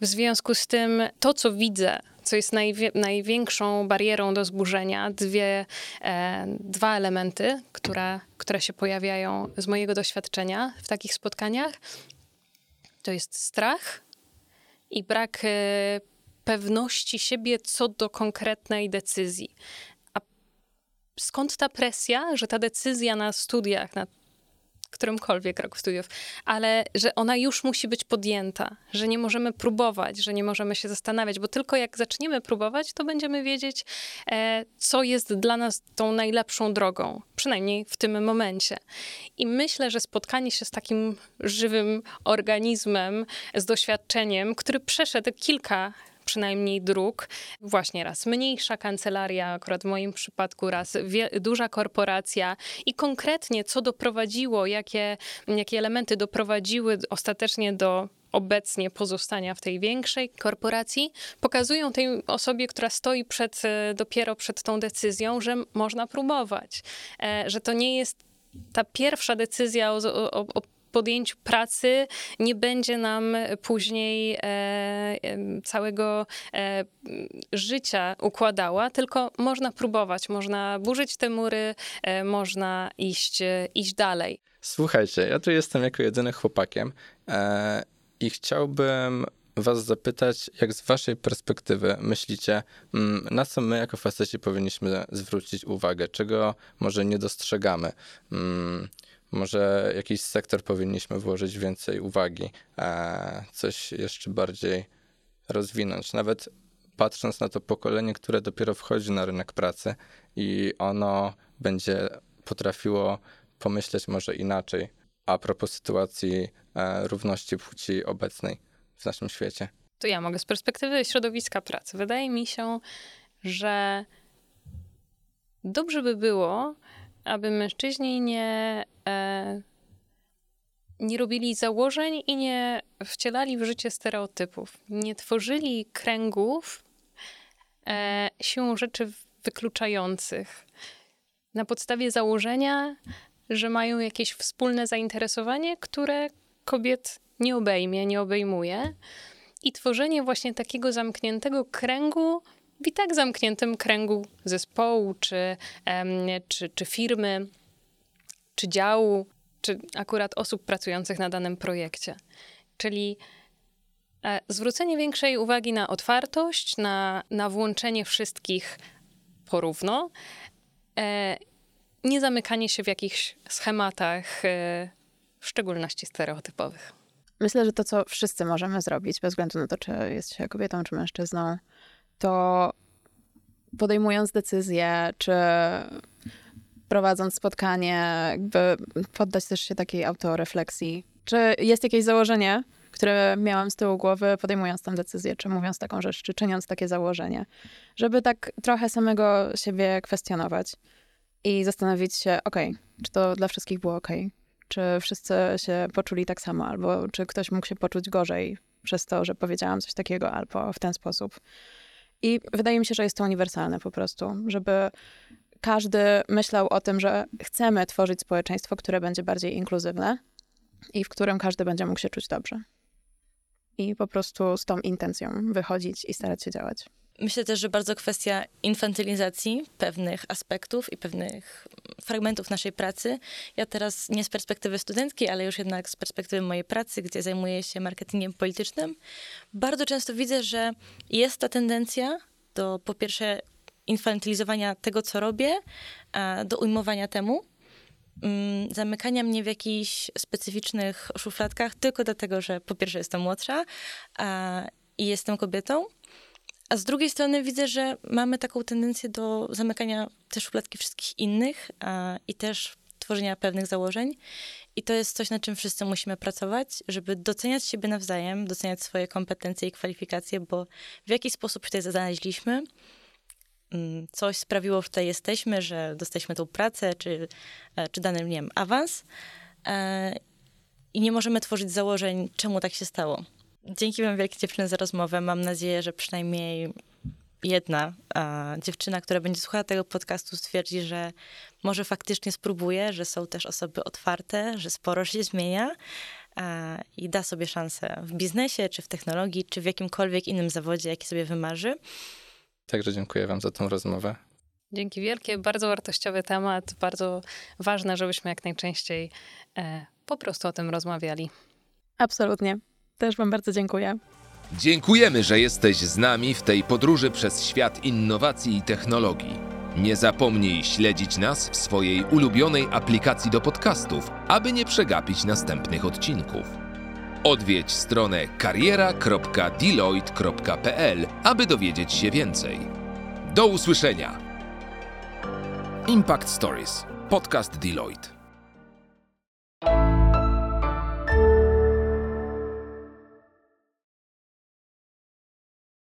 W związku z tym to, co widzę, co jest największą barierą do zburzenia, dwie, e, dwa elementy, które, które się pojawiają z mojego doświadczenia w takich spotkaniach, to jest strach i brak e, pewności siebie co do konkretnej decyzji. Skąd ta presja, że ta decyzja na studiach, na którymkolwiek roku studiów, ale że ona już musi być podjęta, że nie możemy próbować, że nie możemy się zastanawiać, bo tylko jak zaczniemy próbować, to będziemy wiedzieć, e, co jest dla nas tą najlepszą drogą, przynajmniej w tym momencie. I myślę, że spotkanie się z takim żywym organizmem, z doświadczeniem, który przeszedł kilka przynajmniej dróg. Właśnie raz mniejsza kancelaria, akurat w moim przypadku raz duża korporacja i konkretnie co doprowadziło, jakie, jakie elementy doprowadziły ostatecznie do obecnie pozostania w tej większej korporacji, pokazują tej osobie, która stoi przed, e, dopiero przed tą decyzją, że można próbować, e, że to nie jest ta pierwsza decyzja o, o, o podjęciu pracy nie będzie nam później e, całego e, życia układała, tylko można próbować, można burzyć te mury, e, można iść, iść dalej. Słuchajcie, ja tu jestem jako jedyny chłopakiem i chciałbym was zapytać, jak z waszej perspektywy myślicie, mm, na co my jako faceci powinniśmy zwrócić uwagę, czego może nie dostrzegamy. Może jakiś sektor powinniśmy włożyć więcej uwagi, e, coś jeszcze bardziej rozwinąć. Nawet patrząc na to pokolenie, które dopiero wchodzi na rynek pracy i ono będzie potrafiło pomyśleć może inaczej a propos sytuacji e, równości płci obecnej w naszym świecie. To ja mogę z perspektywy środowiska pracy. Wydaje mi się, że dobrze by było, aby mężczyźni nie, e, nie robili założeń i nie wcielali w życie stereotypów. Nie tworzyli kręgów e, siłą rzeczy wykluczających. Na podstawie założenia, że mają jakieś wspólne zainteresowanie, które kobiet nie obejmie, nie obejmuje. I tworzenie właśnie takiego zamkniętego kręgu w i tak zamkniętym kręgu zespołu, czy, czy, czy firmy, czy działu, czy akurat osób pracujących na danym projekcie. Czyli e, zwrócenie większej uwagi na otwartość, na, na włączenie wszystkich porówno, e, nie zamykanie się w jakichś schematach, e, w szczególności stereotypowych. Myślę, że to, co wszyscy możemy zrobić, bez względu na to, czy jest się kobietą, czy mężczyzną, to podejmując decyzję, czy prowadząc spotkanie, jakby poddać też się takiej autorefleksji. Czy jest jakieś założenie, które miałam z tyłu głowy, podejmując tę decyzję, czy mówiąc taką rzecz, czy czyniąc takie założenie, żeby tak trochę samego siebie kwestionować i zastanowić się, okej, czy to dla wszystkich było okej, czy wszyscy się poczuli tak samo, albo czy ktoś mógł się poczuć gorzej przez to, że powiedziałam coś takiego, albo w ten sposób. I wydaje mi się, że jest to uniwersalne po prostu, żeby każdy myślał o tym, że chcemy tworzyć społeczeństwo, które będzie bardziej inkluzywne i w którym każdy będzie mógł się czuć dobrze. I po prostu z tą intencją wychodzić i starać się działać. Myślę też, że bardzo kwestia infantylizacji pewnych aspektów i pewnych fragmentów naszej pracy. Ja teraz nie z perspektywy studentki, ale już jednak z perspektywy mojej pracy, gdzie zajmuję się marketingiem politycznym, bardzo często widzę, że jest ta tendencja do po pierwsze infantylizowania tego, co robię, do ujmowania temu, mm, zamykania mnie w jakichś specyficznych szufladkach tylko dlatego, że po pierwsze jestem młodsza a, i jestem kobietą, a z drugiej strony widzę, że mamy taką tendencję do zamykania też szufladki wszystkich innych a, i też tworzenia pewnych założeń. I to jest coś, nad czym wszyscy musimy pracować, żeby doceniać siebie nawzajem, doceniać swoje kompetencje i kwalifikacje, bo w jaki sposób się tutaj znaleźliśmy, mm, coś sprawiło, że tutaj jesteśmy, że dostaliśmy tą pracę, czy, e, czy dany, nie wiem, awans. E, I nie możemy tworzyć założeń, czemu tak się stało. Dzięki wam wielkie dziewczyny za rozmowę. Mam nadzieję, że przynajmniej jedna a, dziewczyna, która będzie słuchała tego podcastu, stwierdzi, że może faktycznie spróbuje, że są też osoby otwarte, że sporo się zmienia a, i da sobie szansę w biznesie, czy w technologii, czy w jakimkolwiek innym zawodzie, jaki sobie wymarzy. Także dziękuję Wam za tą rozmowę. Dzięki wielkie, bardzo wartościowy temat, bardzo ważne, żebyśmy jak najczęściej e, po prostu o tym rozmawiali. Absolutnie. Też Wam bardzo dziękuję. Dziękujemy, że jesteś z nami w tej podróży przez świat innowacji i technologii. Nie zapomnij śledzić nas w swojej ulubionej aplikacji do podcastów, aby nie przegapić następnych odcinków. Odwiedź stronę kariera.deloitte.pl, aby dowiedzieć się więcej. Do usłyszenia! Impact Stories. Podcast Deloitte.